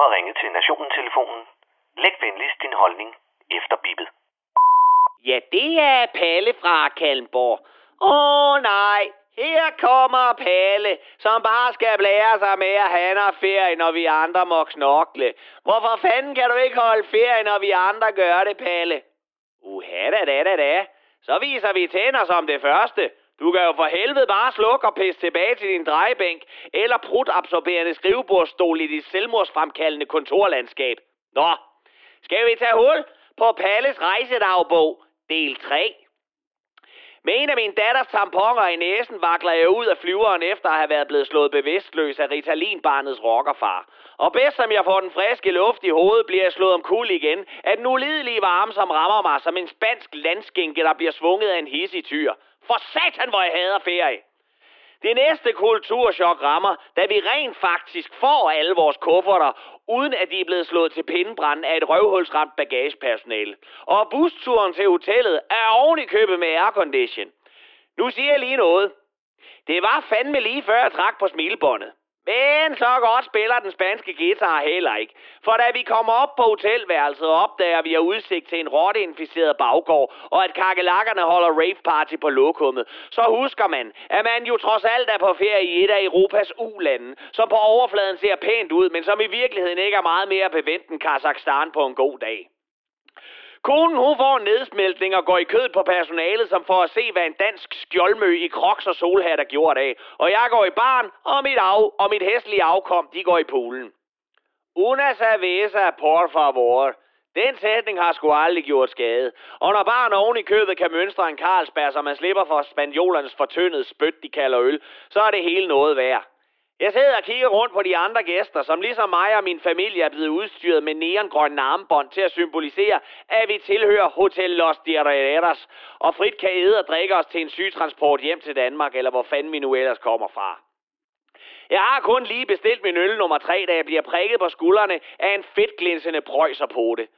har ringet til Nationen-telefonen. Læg venligst din holdning efter bippet. Ja, det er Palle fra Kalmborg. Åh nej, her kommer Palle, som bare skal blære sig med at han har ferie, når vi andre må knokle. Hvorfor fanden kan du ikke holde ferie, når vi andre gør det, Palle? Uha da da da da. Så viser vi tænder som det første. Du kan jo for helvede bare slukke og pisse tilbage til din drejebænk, eller prutabsorberende skrivebordstol i dit selvmordsfremkaldende kontorlandskab. Nå, skal vi tage hul på Palles rejsedagbog, del 3. Med en af min datters tamponer i næsen vakler jeg ud af flyveren efter at have været blevet slået bevidstløs af Ritalinbarnets rockerfar. Og bedst som jeg får den friske luft i hovedet, bliver jeg slået om kul igen af den ulidelige varme, som rammer mig som en spansk landskinke, der bliver svunget af en hissig tyr. For satan, hvor jeg hader ferie! Det næste kulturschok rammer, da vi rent faktisk får alle vores kufferter, uden at de er blevet slået til pindebrand af et røvhulsramt bagagepersonale. Og busturen til hotellet er oven i købet med aircondition. Nu siger jeg lige noget. Det var fandme lige før jeg trak på smilebåndet. Men så godt spiller den spanske guitar heller ikke. For da vi kommer op på hotelværelset, opdager vi har udsigt til en rotteinficeret baggård, og at kakelakkerne holder rave party på lokummet. Så husker man, at man jo trods alt er på ferie i et af Europas ulande, som på overfladen ser pænt ud, men som i virkeligheden ikke er meget mere bevendt end Kazakhstan på en god dag. Konen hun får nedsmeltning og går i kød på personalet, som får at se, hvad en dansk skjoldmø i kroks og solhat er gjort af. Og jeg går i barn, og mit, af, og mit hæslige afkom, de går i poolen. Una cerveza, por favor. Den sætning har sgu aldrig gjort skade. Og når barn oven i købet kan mønstre en Carlsberg, så man slipper for spaniolernes fortyndede spyt, de kalder øl, så er det hele noget værd. Jeg sidder og kigger rundt på de andre gæster, som ligesom mig og min familie er blevet udstyret med neongrønne armbånd til at symbolisere, at vi tilhører Hotel Los Diarreras og frit kan æde og drikke os til en sygetransport hjem til Danmark, eller hvor fanden vi nu ellers kommer fra. Jeg har kun lige bestilt min øl nummer 3, da jeg bliver prikket på skuldrene af en fedtglinsende prøjser på det.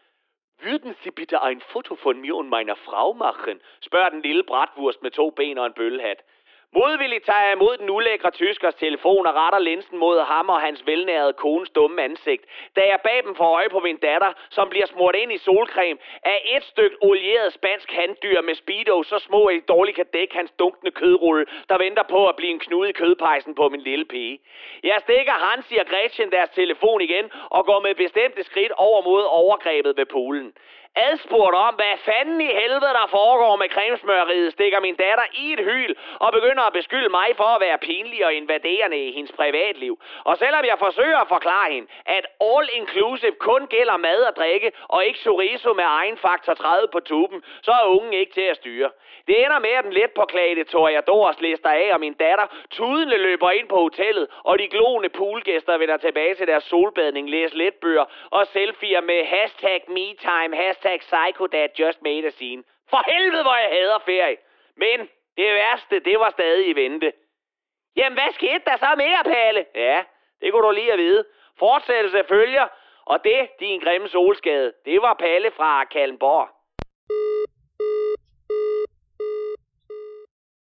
Würden Sie bitte ein Foto von mir und meiner Frau machen? spørger den lille bratwurst med to ben og en bøllehat. Modvilligt tager jeg imod den ulækre tyskers telefon og retter linsen mod ham og hans velnærede kones dumme ansigt, da jeg bag dem får øje på min datter, som bliver smurt ind i solcreme af et stykke olieret spansk handdyr med speedo, så små at I dårligt kan dække hans dunkende kødrulle, der venter på at blive en knude i kødpejsen på min lille pige. Jeg stikker Hansi og Gretchen deres telefon igen og går med bestemte skridt over mod overgrebet ved poolen adspurgt om, hvad fanden i helvede der foregår med cremesmøreriet, stikker min datter i et hyl og begynder at beskylde mig for at være pinlig og invaderende i hendes privatliv. Og selvom jeg forsøger at forklare hende, at all inclusive kun gælder mad og drikke, og ikke chorizo med egen faktor 30 på tuben, så er ungen ikke til at styre. Det ender med, at den let påklagede Toriadors lister af, og min datter tudende løber ind på hotellet, og de gloende poolgæster vender tilbage til deres solbadning, læser letbøger og selfier med hashtag MeTime, hashtag PsychoDad just made a scene. For helvede, hvor jeg hader ferie. Men det værste, det var stadig i vente. Jamen, hvad skete der så mere, Palle? Ja, det kunne du lige at vide. Fortsættelse følger, og det, din grimme solskade, det var Palle fra Kalmborg.